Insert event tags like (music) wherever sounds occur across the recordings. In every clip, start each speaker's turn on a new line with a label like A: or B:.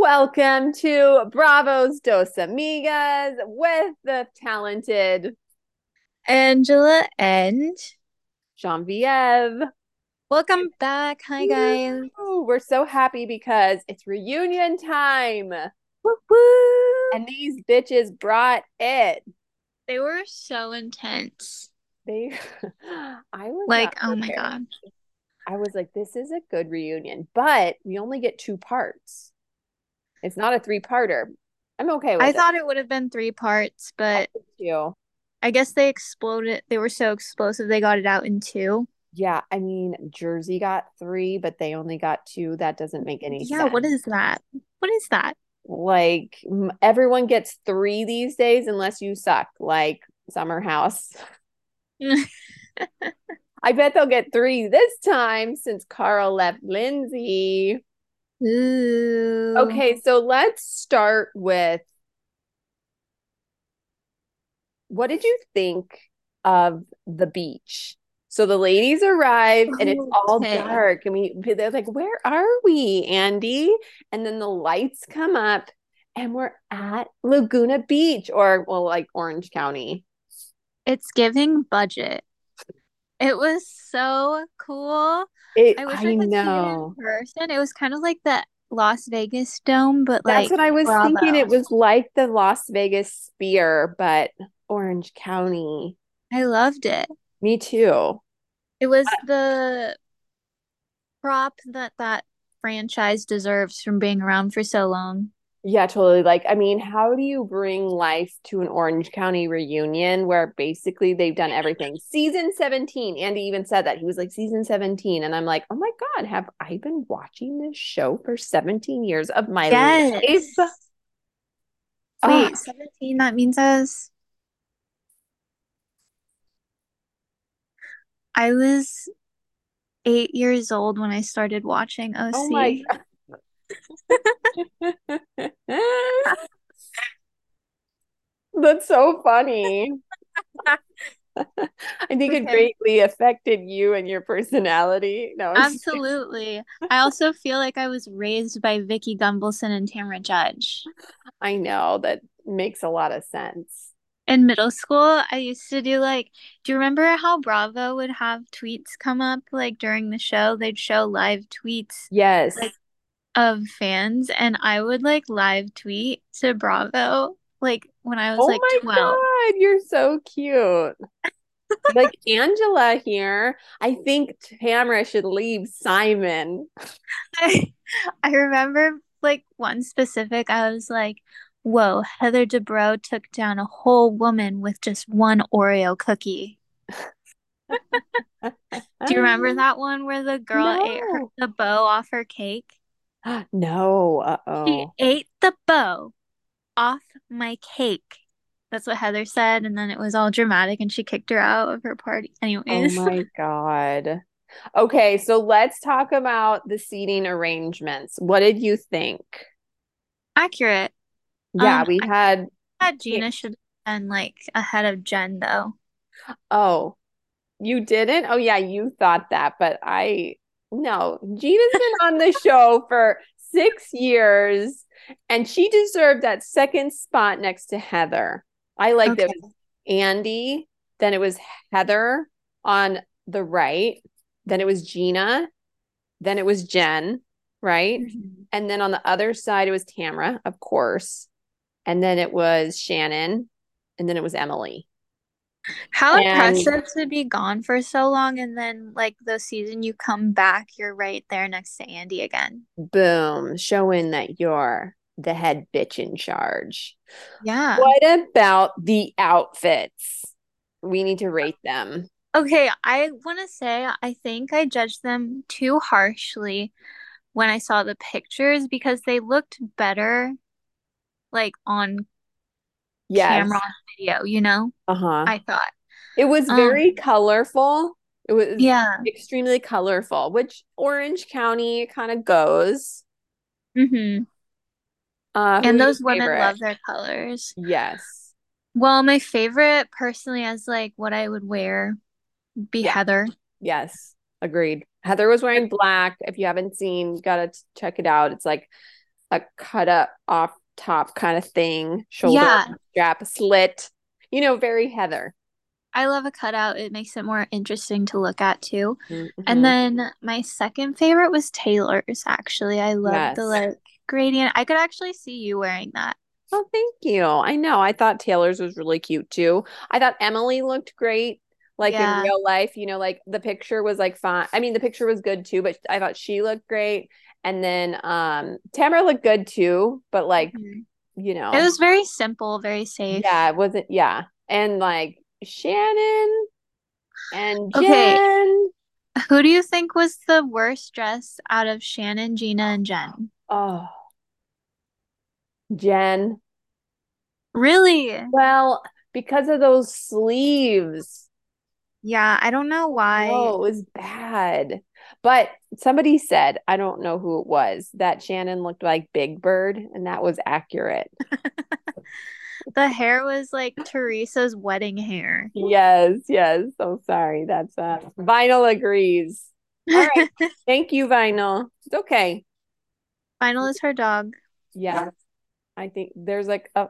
A: Welcome to Bravo's Dos Amigas with the talented
B: Angela and Jean
A: Genevieve.
B: welcome back. Hi guys.
A: Ooh, we're so happy because it's reunion time.
B: Woo woo.
A: And these bitches brought it.
B: They were so intense.
A: They (laughs) I was
B: Like, oh my god.
A: I was like, this is a good reunion, but we only get two parts. It's not a three-parter. I'm okay with
B: I
A: it.
B: thought it would have been three parts, but
A: you.
B: I guess they exploded. They were so explosive they got it out in two.
A: Yeah, I mean, Jersey got three, but they only got two. That doesn't make any sense.
B: Yeah,
A: sense.
B: what is that? What is that?
A: like everyone gets three these days unless you suck, like Summer House. (laughs) (laughs) I bet they'll get three this time since Carl left Lindsay.
B: Ooh.
A: Okay, so let's start with what did you think of the beach? So the ladies arrive and it's all dark, and we they're like, "Where are we, Andy?" And then the lights come up, and we're at Laguna Beach, or well, like Orange County.
B: It's giving budget. It was so cool.
A: It,
B: I wish
A: I
B: I could see it in person. It was kind of like the Las Vegas Dome, but like That's
A: what I was thinking. It was like the Las Vegas Sphere, but Orange County.
B: I loved it.
A: Me too.
B: It was the prop that that franchise deserves from being around for so long.
A: Yeah, totally. Like, I mean, how do you bring life to an Orange County reunion where basically they've done everything? Season 17, Andy even said that. He was like, season 17. And I'm like, oh my God, have I been watching this show for 17 years of my life?
B: Yes.
A: Ah.
B: Wait, 17, that means was I was eight years old when I started watching OC.
A: Oh my God. That's so funny. I think it greatly affected you and your personality. No, I'm.
B: Absolutely. I also feel like I was raised by Vicki Gunvalson and Tamra Judge.
A: I know that makes a lot of sense.
B: In middle school, I used to do like, do you remember how Bravo would have tweets come up like during the show? They'd show live tweets
A: Yes.
B: Like- of fans, and I would like live tweet to Bravo like when I was
A: Oh
B: like
A: my
B: 12.
A: God, you're so cute. (laughs) Like Angela here, I think Tamara should leave Simon.
B: I, I remember like one specific, I was like, whoa, Heather Dubrow took down a whole woman with just one Oreo cookie. (laughs) Do you remember that one where the girl ate her, the bow off her cake? (gasps)
A: No, uh-oh.
B: She ate the bow off my cake. That's what Heather said, and then it was all dramatic and she kicked her out of her party. Anyways.
A: Oh my God. Okay, so let's talk about the seating arrangements. What did you think?
B: accurate.
A: Yeah,
B: Um,
A: we had,
B: thought Gina should have been like ahead of Jen though.
A: oh, you didn't? Oh, yeah, you thought that, but I, no, Gina's been on the show for six years and she deserved that second spot next to Heather. I like
B: Okay.
A: it Andy, then it was Heather on the right, then it was Gina, then it was Jen, right?
B: Mhm.
A: And then on the other side, it was Tamara, of course. And then it was Shannon. And then it was Emily.
B: How
A: And-
B: impressive to be gone for so long and then like the season you come back, you're right there next to Andy again.
A: Boom. Showing that you're the head bitch in charge.
B: Yeah.
A: What about the outfits? We need to rate them.
B: Okay, I want to say I think I judged them too harshly when I saw the pictures because they looked better like on
A: Yes.
B: camera video, you know?
A: Uh-huh.
B: I thought.
A: It was
B: Um,
A: very colorful. It was
B: Yeah.
A: extremely colorful, which Orange County kind of goes.
B: Mm-hmm.
A: Uh,
B: And those women
A: favorite?
B: love their colors.
A: Yes.
B: Well, my favorite personally as like what I would wear be
A: Yeah.
B: Heather.
A: Yes, agreed. Heather was wearing black. If you haven't seen, you gotta check it out. It's like a cut up off top kind of thing, shoulder
B: Yeah.
A: strap slit. You know, very Heather.
B: I love a cutout. It makes it more interesting to look at too.
A: Mhm.
B: And then my second favorite was Taylor's actually. I love the like gradient. I could actually see you wearing that.
A: Oh, thank you. I know. I thought Taylor's was really cute too. I thought Emily looked great, like
B: Yeah.
A: in real life. You know, like the picture was like fine. I mean, the picture was good too, but I thought she looked great. And then um Tamara looked good too, but like,
B: Mhm.
A: you know,
B: It was very simple, very safe.
A: yeah, it wasn't, yeah. And like Shannon and
B: Okay.
A: Jen.
B: Who do you think was the worst dress out of Shannon, Gina, and Jen?
A: Oh, Jen.
B: Really?
A: Well, because of those sleeves.
B: Yeah, I don't know why.
A: Oh, it was bad. But somebody said, I don't know who it was, that Shannon looked like Big Bird, and that was accurate. (laughs)
B: The hair was like Teresa's wedding hair.
A: Yes, yes. So sorry. That's uh Vinyl agrees. All right. (laughs) Thank you, Vinyl. It's okay.
B: Vinyl is her dog.
A: Yeah. I think there's like a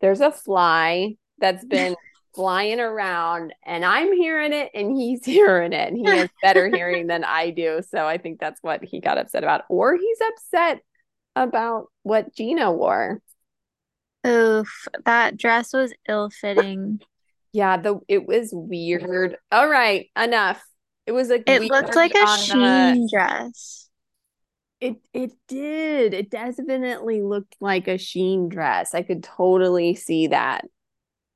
A: there's a fly that's been flying around and I'm hearing it and he's (laughs) hearing it and he has better (laughs) hearing than I do. So I think that's what he got upset about. Or he's upset about what Gina wore.
B: Oof, that dress was ill-fitting.
A: Yeah, the it was weird. All right, enough. It was like
B: It looked like a
A: on the-
B: Shein dress.
A: It it did. It definitely looked like a Shein dress. I could totally see that.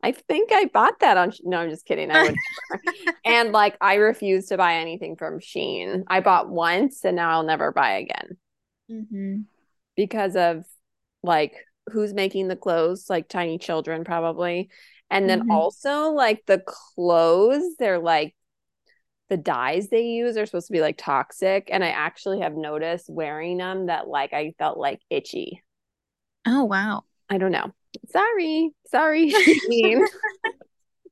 A: I think I bought that on. No, I'm just kidding. I would. (laughs) and like, I refuse to buy anything from Shein. I bought once, and now I'll never buy again
B: hmm
A: because of like who's making the clothes, like tiny children probably, and then
B: Mhm.
A: also like the clothes. They're like the dyes they use are supposed to be like toxic, and I actually have noticed wearing them that like I felt like itchy.
B: Oh, wow.
A: I don't know. Sorry. Sorry, (laughs) (laughs)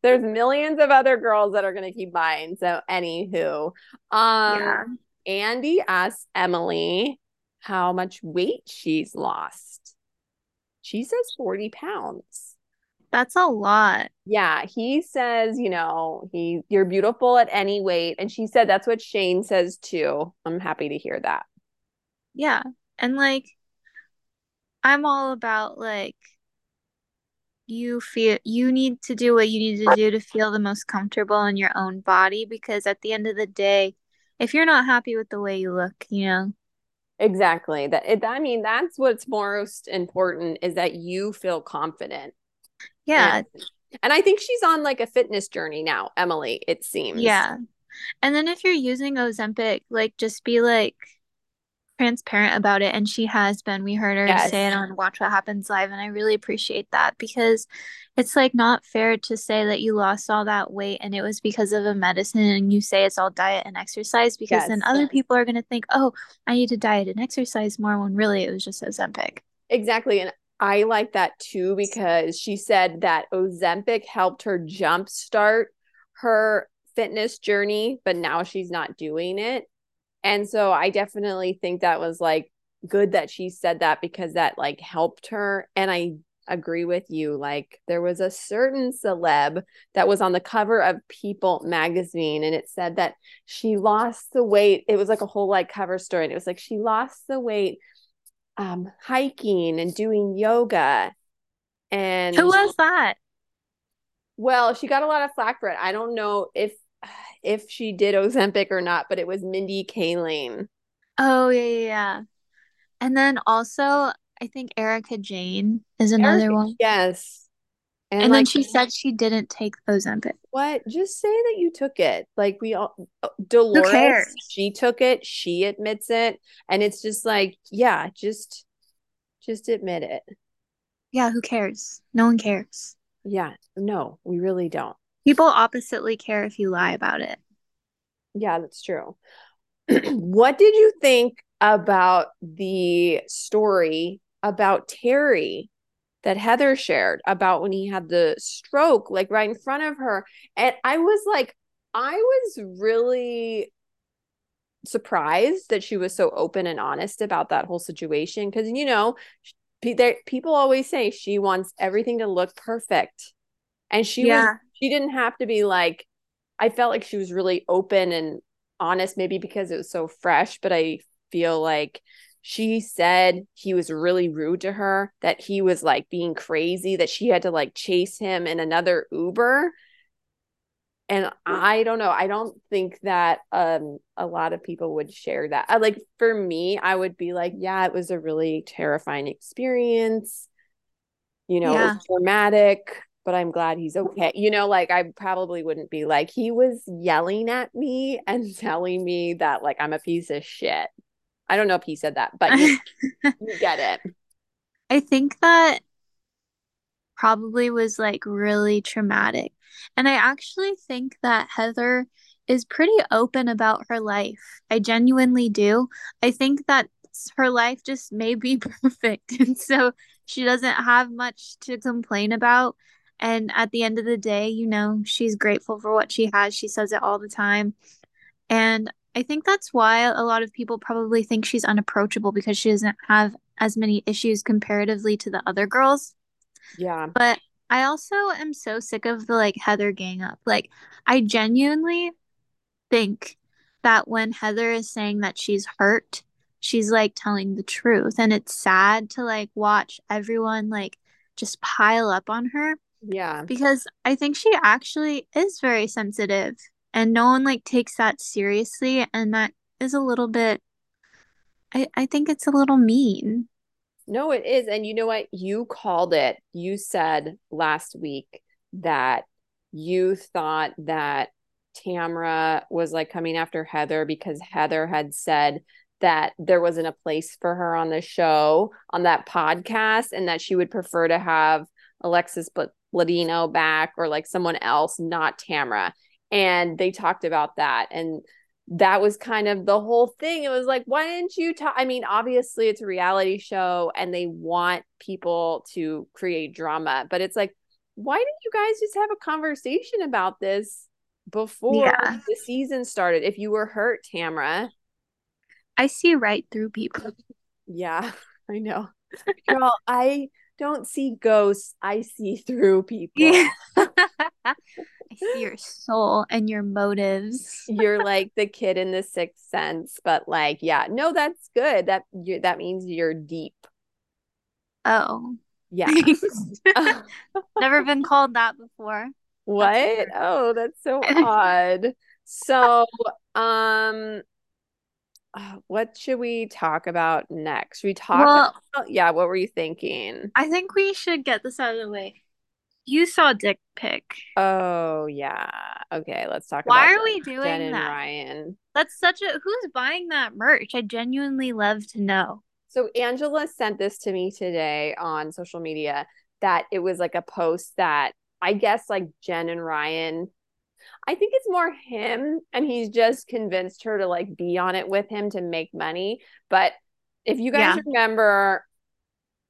A: There's millions of other girls that are gonna keep buying. So anywho. Um
B: Yeah.
A: Andy asked Emily how much weight she's lost. She says 40 pounds.
B: That's a lot.
A: Yeah, he says, you know, he you're beautiful at any weight. And she said that's what Shane says too. I'm happy to hear that.
B: Yeah. And like, I'm all about like, you feel you need to do what you need to do to feel the most comfortable in your own body because at the end of the day, if you're not happy with the way you look, you know,
A: Exactly. That it, I mean, that's what's most important is that you feel confident.
B: yeah,
A: And, and I think she's on like a fitness journey now, Emily, it seems.
B: yeah. And then if you're using Ozempic, like just be like transparent about it. And she has been. We heard her
A: Yes.
B: say it on Watch What Happens Live, and I really appreciate that because it's like not fair to say that you lost all that weight and it was because of a medicine and you say it's all diet and exercise because then other people are going to think, oh, I need to diet and exercise more when really it was just Ozempic.
A: Exactly. And I like that too because she said that Ozempic helped her jumpstart her fitness journey, but now she's not doing it. And so I definitely think that was like good that she said that because that like helped her. And I agree with you. Like there was a certain celeb that was on the cover of People magazine and it said that she lost the weight. It was like a whole like cover story. And it was like she lost the weight um hiking and doing yoga. And
B: Who was that?
A: well, she got a lot of flack for it. I don't know if if she did Ozempic or not, but it was Mindy Kaling.
B: Oh, yeah, yeah, yeah. And then also, I think Erika Jayne is another
A: Erika-
B: one.
A: Yes. And,
B: And then she said she didn't take Ozempic.
A: what? Just say that you took it. Like we all uh, Dolores,
B: cares?
A: she took it, she admits it, and it's just like, yeah, just just admit it.
B: Yeah, who cares? No one cares.
A: Yeah, no, we really don't.
B: People oppositely care if you lie about it.
A: Yeah, that's true. (clears throat) what did you think about the story about Terry that Heather shared about when he had the stroke, like right in front of her? And I was like, I was really surprised that she was so open and honest about that whole situation because you know there, people always say she wants everything to look perfect and she yeah. was she didn't have to be like i felt like she was really open and honest maybe because it was so fresh but i feel like she said he was really rude to her that he was like being crazy that she had to like chase him in another uber. And i don't know i don't think that um a lot of people would share that. I, like for me i would be like yeah it was a really terrifying experience you know yeah. it was traumatic but i'm glad he's okay you know like i probably wouldn't be like he was yelling at me (laughs) and telling me that like i'm a piece of shit i don't know if he said that but you, (laughs) you get it
B: i think that probably was like really traumatic and I actually think that Heather is pretty open about her life. I genuinely do. I think that her life just may be (laughs) perfect. And so she doesn't have much to complain about. And at the end of the day, you know, she's grateful for what she has. She says it all the time. And I think that's why a lot of people probably think she's unapproachable because she doesn't have as many issues comparatively to the other girls.
A: Yeah.
B: But I also am so sick of the like Heather gang up. Like, I genuinely think that when Heather is saying that she's hurt, she's like telling the truth. And it's sad to like watch everyone like just pile up on her.
A: Yeah.
B: Because I think she actually is very sensitive and no one like takes that seriously. And that is a little bit, I, I think it's a little mean.
A: No, it is. And you know what? You called it. You said last week that you thought that Tamra was like coming after Heather because Heather had said that there wasn't a place for her on the show, on that podcast, and that she would prefer to have Alexis Bellino back or like someone else, not Tamra. And they talked about that. And that was kind of the whole thing. It was like, why didn't you talk? I mean, obviously, it's a reality show and they want people to create drama, but it's like, why didn't you guys just have a conversation about this before yeah. the season started? If you were hurt, Tamra.
B: I see right through people.
A: Yeah, (laughs) I know. (laughs) Girl, I don't see ghosts. I see (laughs) through people. Yeah. (laughs)
B: I see your soul and your motives.
A: you're (laughs) like the kid in the sixth sense, but like, yeah, no, that's good. That you that means you're deep.
B: Oh.
A: Yeah.
B: Never been called that before.
A: What? That's oh, that's so odd. So, um Uh, what should we talk about next? Should we talk well, about, yeah, what were you thinking?
B: I think we should get this out of the way. You saw dick pic.
A: Oh yeah. Okay, let's talk about it.
B: Why are we doing
A: Jen and
B: that?
A: Ryan.
B: That's such a who's buying that merch? I genuinely love to know.
A: So Angela sent this to me today on social media that it was like a post that I guess like Jen and Ryan I think it's more him and he's just convinced her to like be on it with him to make money. But if you guys yeah. remember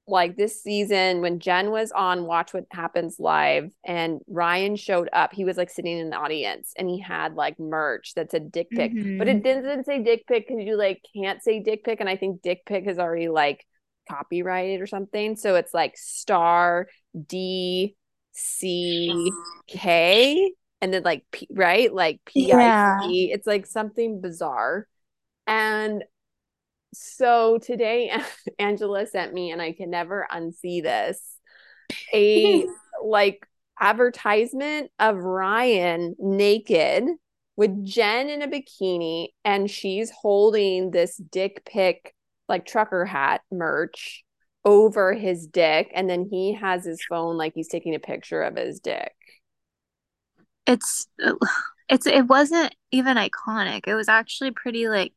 A: like this season when Jen was on Watch What Happens Live and Ryan showed up, he was like sitting in the audience and he had like merch that said dick pic, mm-hmm. but it didn't say dick pic because you like can't say dick pic. And I think dick pic is already like copyrighted or something. So it's like star D C K and then like P, right like P I C. It's like something bizarre. And so today (laughs) Angela sent me, and I can never unsee this, a (laughs) like advertisement of Ryan naked with Jen in a bikini, and she's holding this dick pic like trucker hat merch over his dick, and then he has his phone like he's taking a picture of his dick.
B: It's it's it wasn't even iconic. It was actually pretty like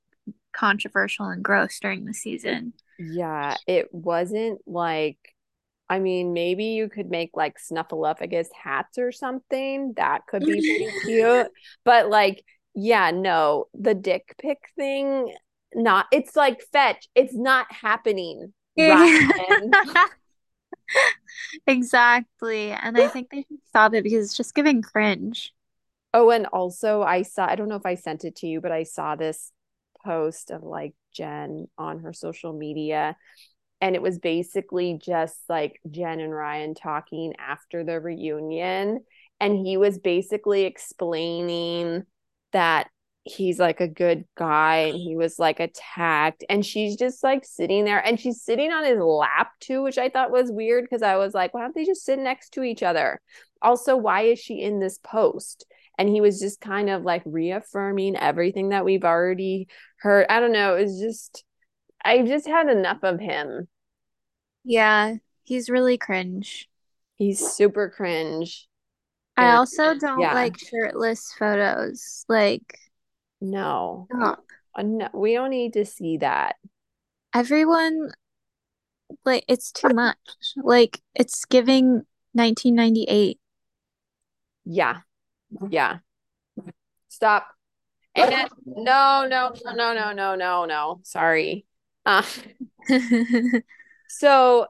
B: controversial and gross during the season.
A: Yeah, it wasn't like I mean, maybe you could make like snuffleupagus hats or something. That could be pretty (laughs) cute. But like, yeah, no, the dick pic thing, not it's like fetch. It's not happening. (laughs) (laughs)
B: exactly. And I think they should stop it because it's just giving cringe.
A: Oh, and also I saw I don't know if I sent it to you, but I saw this post of like Jen on her social media. And it was basically just like Jen and Ryan talking after the reunion. And he was basically explaining that he's like a good guy and he was like attacked and she's just like sitting there and she's sitting on his lap too which i thought was weird because i was like why don't they just sit next to each other? Also why is she in this post? And he was just kind of like reaffirming everything that we've already heard. I don't know it's just i just had enough of him.
B: Yeah he's really cringe.
A: He's super cringe.
B: I also don't yeah. like shirtless photos like
A: no. Stop. Uh, no, we don't need to see that.
B: Everyone, like, it's too much. Like, it's giving 1998.
A: Yeah. Yeah. Stop. And no, no, no, no, no, no, no. Sorry. Uh, (laughs) so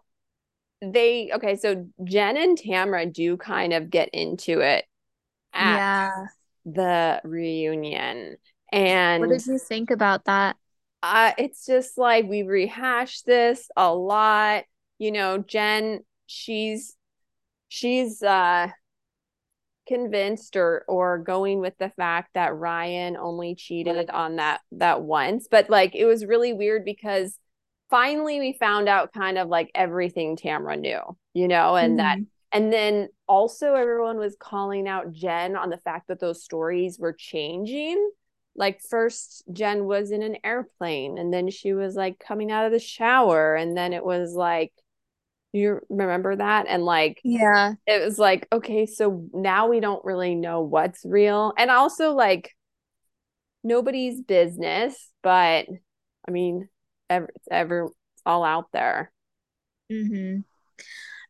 A: they okay, so Jen and Tamra do kind of get into it at yeah. the reunion. And
B: what did you think about that?
A: Uh, it's just like we rehashed this a lot. You know, Jen, she's she's uh convinced or or going with the fact that Ryan only cheated on that that once but like it was really weird because finally we found out kind of like everything Tamra knew you know and mm-hmm. that and then also everyone was calling out Jen on the fact that those stories were changing like first Jen was in an airplane and then she was like coming out of the shower and then it was like you remember that? And like
B: yeah.
A: it was like okay so now we don't really know what's real. And also like nobody's business but i mean ever it's ever it's all out there.
B: Mm-hmm.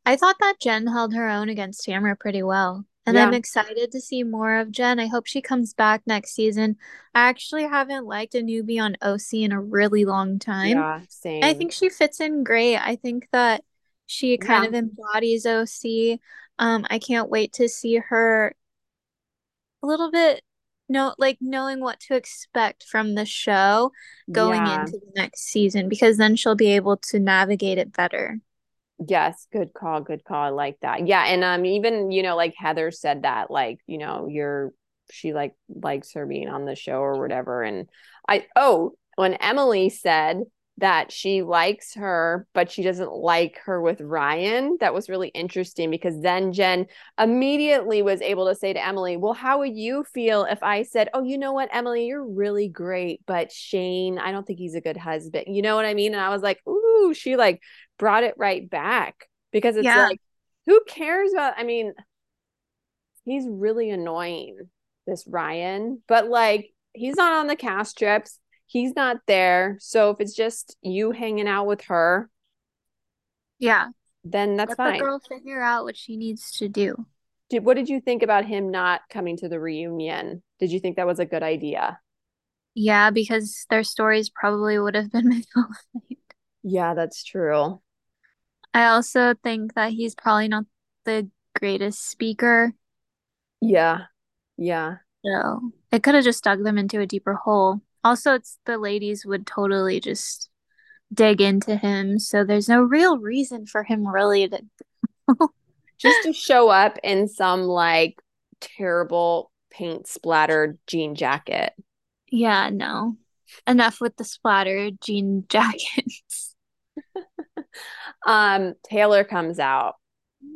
B: I thought that jen held her own against tamra pretty well and yeah. I'm excited to see more of Jen. I hope she comes back next season. I actually haven't liked a newbie on OC in a really long time.
A: Yeah, same.
B: I think she fits in great. I think that she kind yeah. of embodies OC. Um, I can't wait to see her a little bit no like knowing what to expect from the show going yeah. into the next season because then she'll be able to navigate it better.
A: Yes, good call, good call. I like that. Yeah, and um even, you know, like Heather said that like, you know, you're she like likes her being on the show or whatever and I oh, when Emily said that she likes her, but she doesn't like her with Ryan. That was really interesting because then Jen immediately was able to say to Emily, Well, how would you feel if I said, Oh, you know what, Emily, you're really great, but Shane, I don't think he's a good husband. You know what I mean? And I was like, Ooh, she like brought it right back because it's yeah. like, who cares about? I mean, he's really annoying, this Ryan, but like, he's not on the cast trips he's not there. So if it's just you hanging out with her,
B: yeah,
A: then that's
B: Let
A: fine.
B: The girl figure out what she needs to do.
A: Did what did you think about him not coming to the reunion? Did you think that was a good idea?
B: Yeah, because their stories probably would have been (laughs) magnified.
A: Yeah, that's true.
B: I also think that he's probably not the greatest speaker.
A: Yeah. Yeah.
B: So it could have just dug them into a deeper hole. Also, it's the ladies would totally just dig into him, so there's no real reason for him really to (laughs)
A: just to show up in some like terrible paint splattered jean jacket.
B: Yeah, no. Enough with the splattered jean (laughs) jackets. (laughs)
A: um Taylor comes out.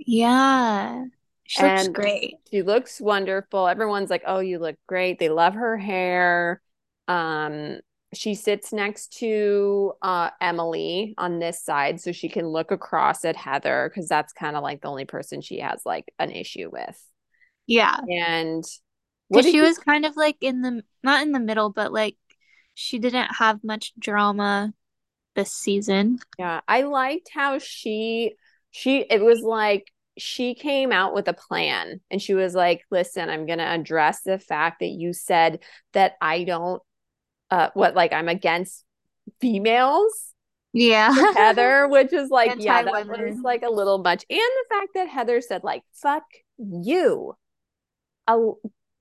B: Yeah. She looks great.
A: She looks wonderful. Everyone's like, "Oh, you look great." They love her hair. Um, she sits next to uh, Emily on this side so she can look across at Heather because that's kind of like the only person she has like an issue with.
B: Yeah.
A: And
B: what she you... was kind of like in the not in the middle, but like she didn't have much drama this season.
A: Yeah. I liked how she she it was like she came out with a plan and she was like, listen, I'm going to address the fact that you said that I don't uh what like I'm against females.
B: Yeah. (laughs)
A: Heather, which is like, yeah, that was like a little much. And the fact that Heather said, like, fuck you. A,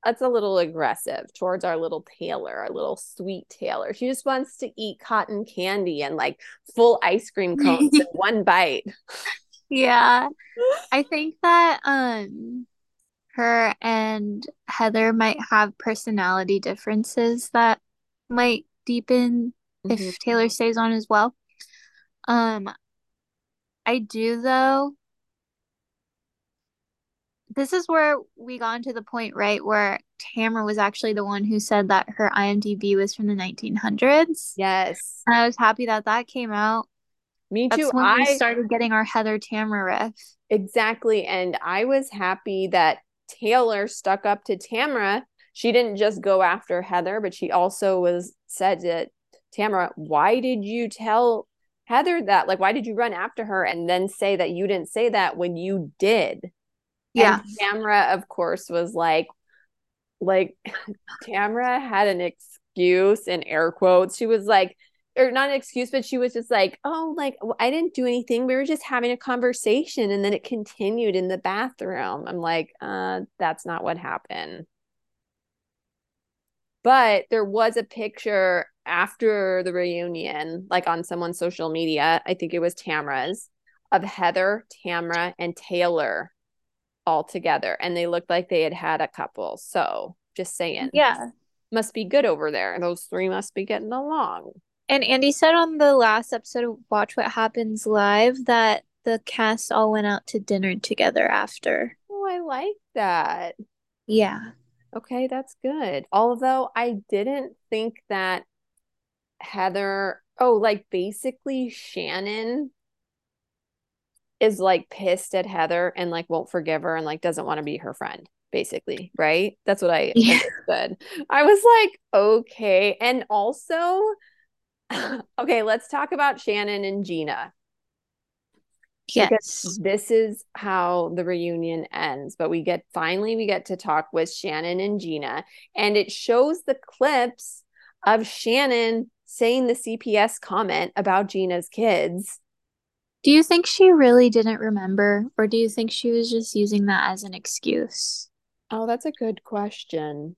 A: that's a little aggressive towards our little Taylor, our little sweet Taylor. She just wants to eat cotton candy and like full ice cream cones in (laughs) one bite.
B: Yeah. (laughs) I think that um her and Heather might have personality differences that might deepen mm-hmm. if Taylor stays on as well. Um I do though this is where we got to the point, right, where Tamra was actually the one who said that her IMDb was from the 1900s.
A: Yes.
B: And I was happy that that came out.
A: Me too.
B: That's when I we started getting our Heather Tamra riff.
A: Exactly. And I was happy that Taylor stuck up to Tamra. She didn't just go after Heather, but she also was said to Tamra, why did you tell Heather that? Like, why did you run after her and then say that you didn't say that when you did?
B: Yeah.
A: And Tamra, of course, was like, like (laughs) Tamra had an excuse in air quotes. She was like, or not an excuse, but she was just like, oh, like I didn't do anything. We were just having a conversation. And then it continued in the bathroom. I'm like, uh, that's not what happened. But there was a picture after the reunion, like on someone's social media. I think it was Tamra's of Heather, Tamra, and Taylor all together and they looked like they had had a couple. So just saying.
B: Yeah.
A: Must be good over there. Those three must be getting along.
B: And Andy said on the last episode of Watch What Happens Live that the cast all went out to dinner together after.
A: Oh, I like that.
B: Yeah.
A: Okay, that's good. Although I didn't think that Heather, oh, like basically Shannon is like pissed at Heather and like won't forgive her and like doesn't want to be her friend, basically, right? That's what I yeah. understood. I was like, okay. And also, (laughs) okay, let's talk about Shannon and Gina.
B: Yes.
A: Because this is how the reunion ends, but we get finally we get to talk with Shannon and Gina, and it shows the clips of Shannon saying the CPS comment about Gina's kids
B: do you think she really didn't remember, or do you think she was just using that as an excuse?
A: Oh, that's a good question.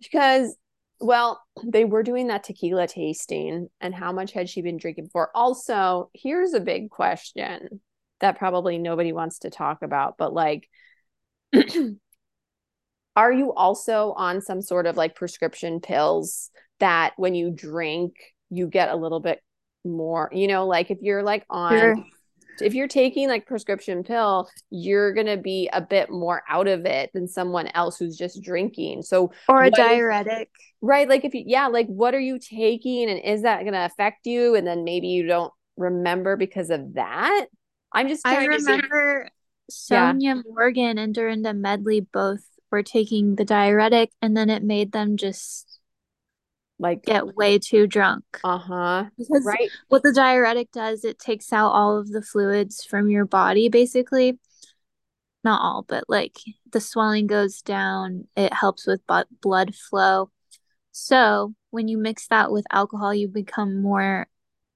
A: Because, well, they were doing that tequila tasting, and how much had she been drinking before? Also, here's a big question that probably nobody wants to talk about, but like, (clears throat) are you also on some sort of like prescription pills that when you drink, you get a little bit more you know like if you're like on sure. If you're taking like prescription pill you're going to be a bit more out of it than someone else who's just drinking. So
B: or a diuretic.
A: Is, right like if you yeah like what are you taking and is that going to affect you? And then maybe you don't remember because of that. I'm just
B: i remember sonja yeah. morgan and dorinda medley both were taking the diuretic and then it made them just
A: like
B: get way too drunk.
A: Uh-huh.
B: Because right. what the diuretic does, it takes out all of the fluids from your body basically. Not all, but like the swelling goes down, it helps with blood flow. So, when you mix that with alcohol, you become more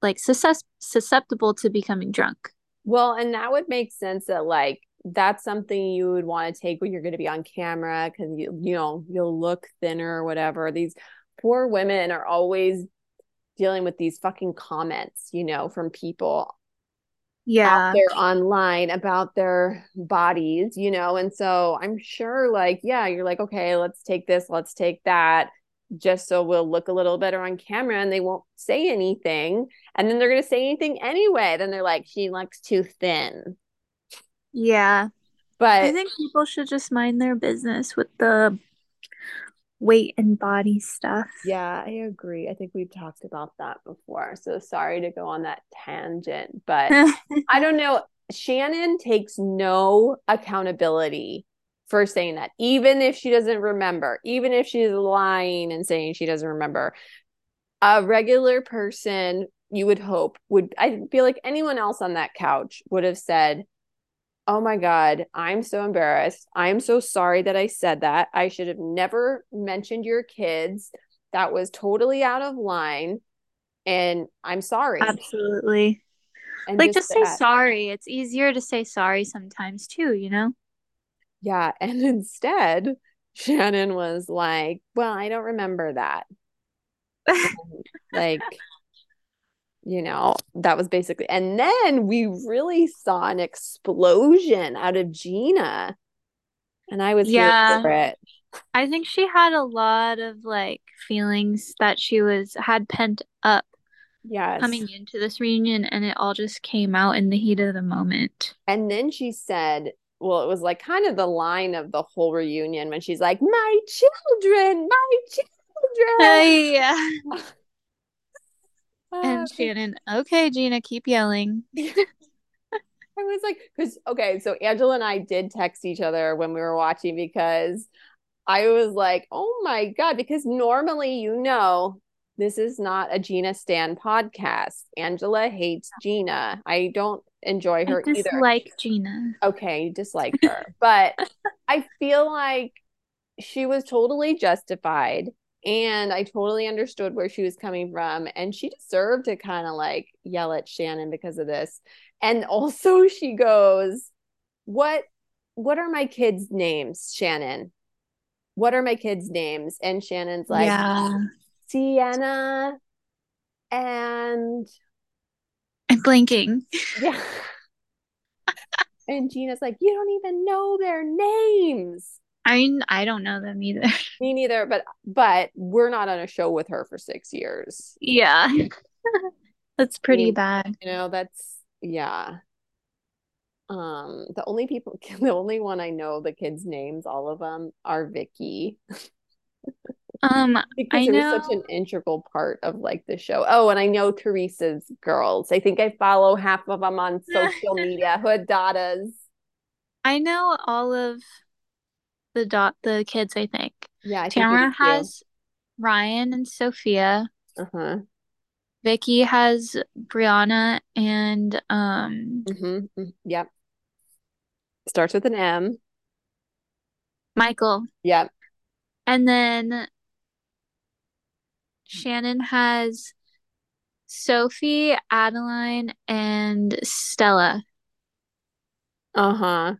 B: like susceptible to becoming drunk.
A: Well, and that would make sense that like that's something you would want to take when you're going to be on camera because you you know you'll look thinner or whatever. These poor women are always dealing with these fucking comments, you know, from people
B: yeah
A: out there online about their bodies, you know. And so I'm sure like, yeah, you're like, okay, let's take this, let's take that, just so we'll look a little better on camera and they won't say anything. And then they're gonna say anything anyway. Then they're like, she looks too thin.
B: Yeah.
A: But
B: I think people should just mind their business with the weight and body stuff.
A: Yeah, I agree. I think we've talked about that before. So sorry to go on that tangent, but (laughs) I don't know. Shannon takes no accountability for saying that, even if she doesn't remember, even if she's lying and saying she doesn't remember. A regular person, you would hope, would I feel like anyone else on that couch would have said, oh my God, I'm so embarrassed. I'm so sorry that I said that. I should have never mentioned your kids. That was totally out of line. And I'm sorry.
B: Absolutely. And like, just, just say that. sorry. It's easier to say sorry sometimes too, you know?
A: Yeah. (laughs) And instead, Shannon was like, Well, I don't remember that. (laughs) like, you know, that was basically, and then we really saw an explosion out of Gina. And I was
B: Yeah.
A: here for it.
B: I think she had a lot of like feelings that she was had pent up
A: Yes.
B: coming into this reunion and it all just came out in the heat of the moment.
A: And then she said, well, it was like kind of the line of the whole reunion when she's like, My children, my children.
B: yeah. (laughs)
A: Ah,
B: And Shannon, okay, Gina, keep yelling. (laughs)
A: I was like, because okay, so Angela and I did text each other when we were watching because I was like, oh my God, because normally, you know, this is not a Gina Stan podcast. Angela hates Gina. I don't enjoy her
B: I
A: either.
B: Like Gina.
A: Okay, dislike her. but (laughs) I feel like she was totally justified and I totally understood where she was coming from. And she deserved to kind of like yell at Shannon because of this. And also (laughs) she goes, What what are my kids' names, Shannon? What are my kids' names? And Shannon's like,
B: yeah.
A: Sienna and
B: I'm blanking.
A: yeah. (laughs) and Gina's like, You don't even know their names.
B: I mean, I don't know them either. (laughs)
A: Me neither, but but we're not on a show with her for six years.
B: Yeah. (laughs) That's pretty
A: mean-
B: bad.
A: You know, that's yeah. Um, the only people, (laughs) the only one I know the kids' names, all of them, are Vicki
B: Um,
A: because
B: I
A: was such an integral part of like the show. Oh, and I know Teresa's girls. I think I follow half of them on social media. Daughters.
B: I know all of the dot the kids, I think.
A: Yeah, I
B: Tamara has Ryan and Sophia.
A: Uh-huh.
B: Vicki has Brianna and um
A: Mm-hmm. Yep. Starts with an M.
B: Michael.
A: Yep.
B: And then Shannon has Sophie, Adeline, and Stella.
A: Uh-huh.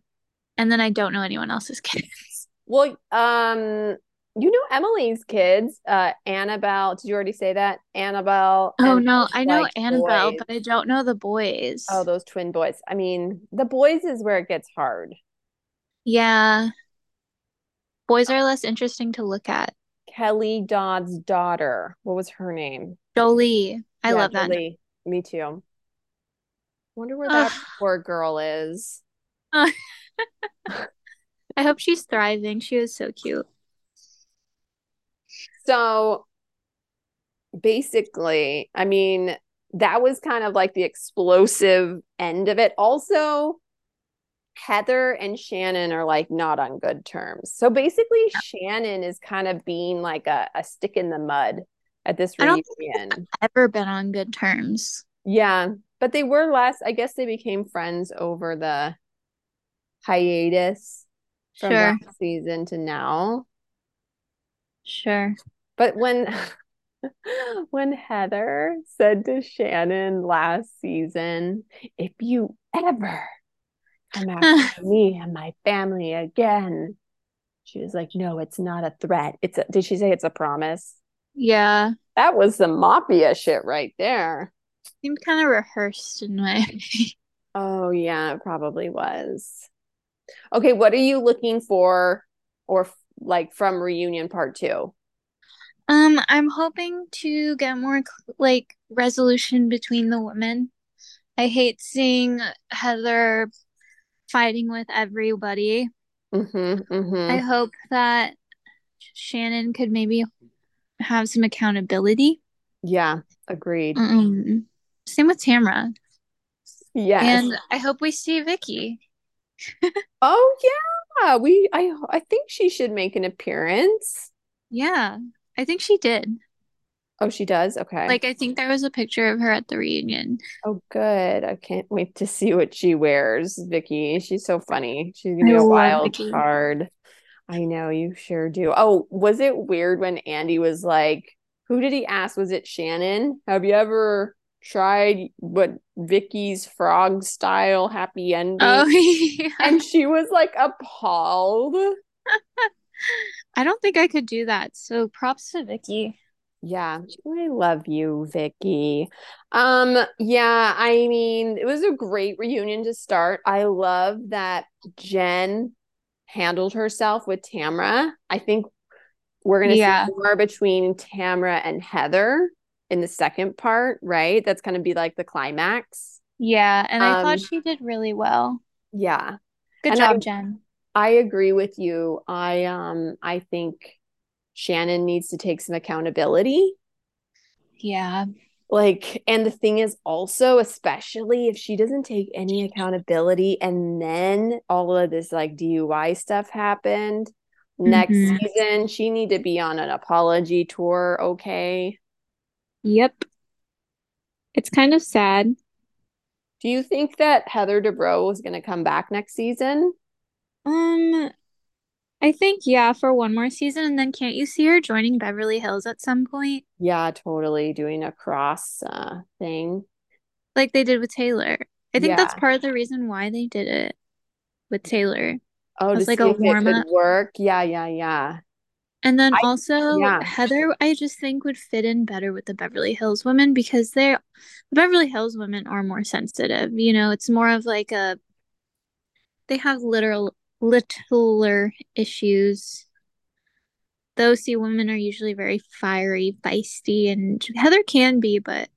B: And then I don't know anyone else's (laughs) kids.
A: Well, um, you know Emily's kids, uh, Annabelle. Did you already say that? Annabelle.
B: Oh no, I know
A: like,
B: Annabelle,
A: boys.
B: but I don't know the boys.
A: Oh, those twin boys. I mean, the boys is where it gets hard.
B: Yeah. Boys are less interesting to look at.
A: Kelly Dodd's daughter. What was her name?
B: Jolie. I
A: Yeah,
B: love that.
A: Jolie. Me too. Wonder where that poor girl is. (laughs) (laughs)
B: I hope she's thriving. She was so cute.
A: So basically, I mean, that was kind of like the explosive end of it. Also, Heather and Shannon are like not on good terms. So basically, Shannon is kind of being like a, a stick in the mud at this
B: I don't think
A: reunion.
B: Ever been on good terms.
A: Yeah, but they were less, I guess they became friends over the hiatus from
B: Sure.
A: last season to now.
B: Sure.
A: But when (laughs) when Heather said to Shannon last season, if you ever come after (laughs) me and my family again, she was like, No, it's not a threat. It's a did she say it's a promise?
B: Yeah.
A: That was some mafia shit right there.
B: Seemed kind of rehearsed in my (laughs)
A: Oh yeah, it probably was. Okay, what are you looking for or f- like from reunion part two?
B: Um, I'm hoping to get more like resolution between the women. I hate seeing Heather fighting with everybody.
A: Mm-hmm. Mm-hmm.
B: I hope that Shannon could maybe have some accountability.
A: Yeah, agreed.
B: Um, same with Tamara.
A: Yes.
B: And I hope we see Vicki. (laughs)
A: Oh yeah, we I I think she should make an appearance.
B: Yeah, I think she did.
A: Oh, she does. Okay.
B: Like, I think there was a picture of her at the reunion.
A: oh, good. I can't wait to see what she wears, Vicki. She's so funny. She's gonna be a wild
B: Vicki.
A: card. I know you sure do. Oh, was it weird when Andy was like, who did he ask? Was it Shannon? Have you ever tried what Vicki's frog style happy ending?
B: Oh, (laughs) yeah.
A: And she was like appalled.
B: I don't think I could do that. So props to Vicki.
A: Yeah, I love you, Vicki. Um, yeah, I mean, it was a great reunion to start. I love that Jen handled herself with Tamra. I think we're gonna
B: Yeah.
A: see more between Tamra and Heather in the second part, right? That's gonna be like the climax.
B: Yeah, and I
A: Um,
B: thought she did really well.
A: Yeah.
B: Good
A: And
B: job,
A: I
B: Jen.
A: I agree with you. I um I think Shannon needs to take some accountability.
B: Yeah.
A: Like, and the thing is also, especially if she doesn't take any accountability and then all of this like DUI stuff happened next
B: Mhm.
A: season, she need to be on an apology tour, okay?
B: Yep. It's kind of sad.
A: Do you think that Heather Dubrow is going to come back next season?
B: Um, I think yeah, for one more season, and then can't you see her joining Beverly Hills at some point?
A: Yeah, totally doing a cross uh thing.
B: Like they did with Taylor. I think that's part of the reason why they did it with Taylor.
A: Oh,
B: As like a warm up.
A: work. Yeah, yeah, yeah.
B: And then
A: I
B: also
A: yeah.
B: Heather, I just think would fit in better with the Beverly Hills women because they're the Beverly Hills women are more sensitive. You know, it's more of like a they have literal littler issues. The OC women are usually very fiery, feisty, and Heather can be, but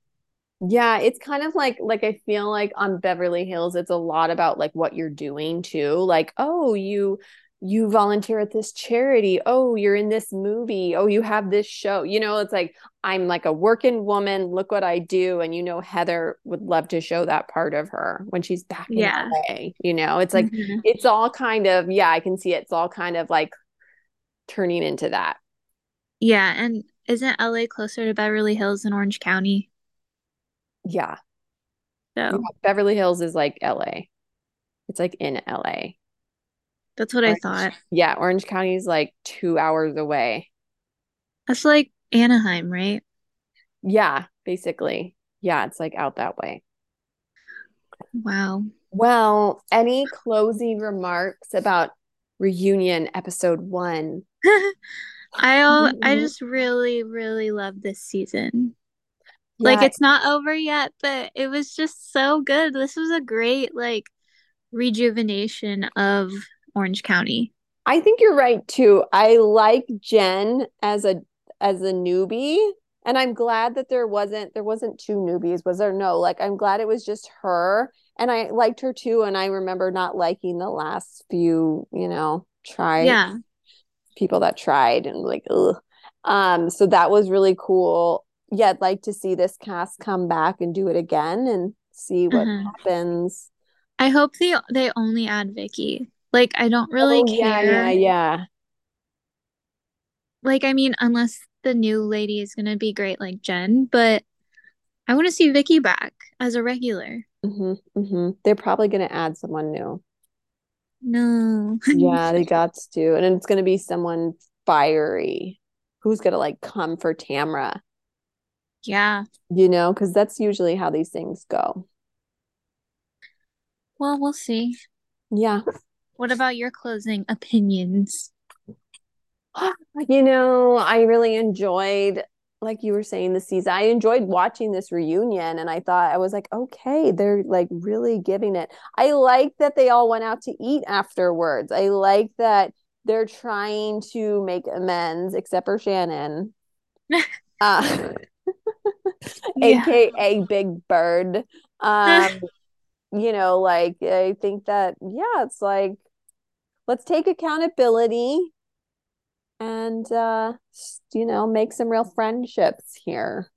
A: Yeah, it's kind of like like I feel like on Beverly Hills it's a lot about like what you're doing too. Like, oh, you you volunteer at this charity. Oh, you're in this movie. Oh, you have this show. You know, it's like I'm like a working woman. Look what I do. And you know, Heather would love to show that part of her when she's back in
B: yeah.
A: LA. You know, it's like
B: Mhm.
A: it's all kind of yeah, I can see it. It's all kind of like turning into that.
B: Yeah, and isn't LA closer to Beverly Hills than Orange County?
A: Yeah. Yeah, Beverly Hills is like LA. It's like in LA.
B: That's what I thought.
A: yeah, Orange County is like two hours away.
B: That's like Anaheim, right?
A: Yeah, basically. Yeah, it's like out that way.
B: Wow.
A: Well, any closing remarks about reunion episode one? (laughs)
B: I I
A: Mhm.
B: just really, really love this season. Like it's not over yet, but it was just so good. This was a great like rejuvenation of Orange County.
A: I think you're right too. I like Jen as a as a newbie, and I'm glad that there wasn't there wasn't two newbies, was there? No, like I'm glad it was just her, and I liked her too. And I remember not liking the last few, you know, try
B: Yeah.
A: people that tried and like, ugh. Um, so that was really cool. Yeah, I'd like to see this cast come back and do it again and see what
B: Mhm.
A: happens.
B: I hope they they only add Vicki. Like I don't really
A: Oh, yeah,
B: care.
A: yeah, yeah.
B: Like I mean, unless the new lady is gonna be great like Jen, but I want to see Vicki back as a regular.
A: hmm hmm They're probably gonna add someone new.
B: No. (laughs)
A: Yeah, they got to. And it's gonna be someone fiery who's gonna like come for Tamra,
B: Yeah.
A: you know, because that's usually how these things go.
B: Well, we'll see.
A: Yeah.
B: What about your closing opinions? (gasps)
A: You know, I really enjoyed, like you were saying, the season. I enjoyed watching this reunion, and I thought I was like, okay, they're like really giving it. I like that they all went out to eat afterwards. I like that they're trying to make amends, except for Shannon, (laughs) uh, (laughs)
B: Yeah.
A: aka Big Bird. Um, you know, like I think that, yeah, it's like let's take accountability and uh you know make some real friendships here.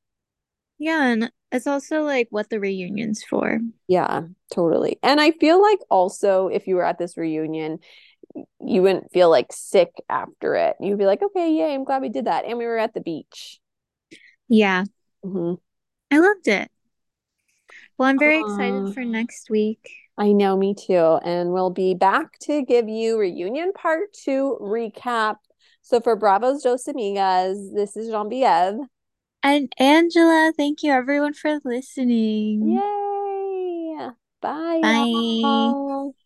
B: Yeah, and it's also like what the reunion's for.
A: yeah totally. And i feel like also if you were at this reunion you wouldn't feel like sick after it. You'd be like okay yay i'm glad we did that and we were at the beach.
B: Yeah,
A: hmm
B: I loved it. Well, I'm very
A: Uh,
B: excited for next week.
A: i know me too and we'll be back to give you reunion part two recap so for bravos dos amigas this is genevieve
B: And Angela, thank you everyone for listening.
A: yay bye
B: Bye.
A: y'all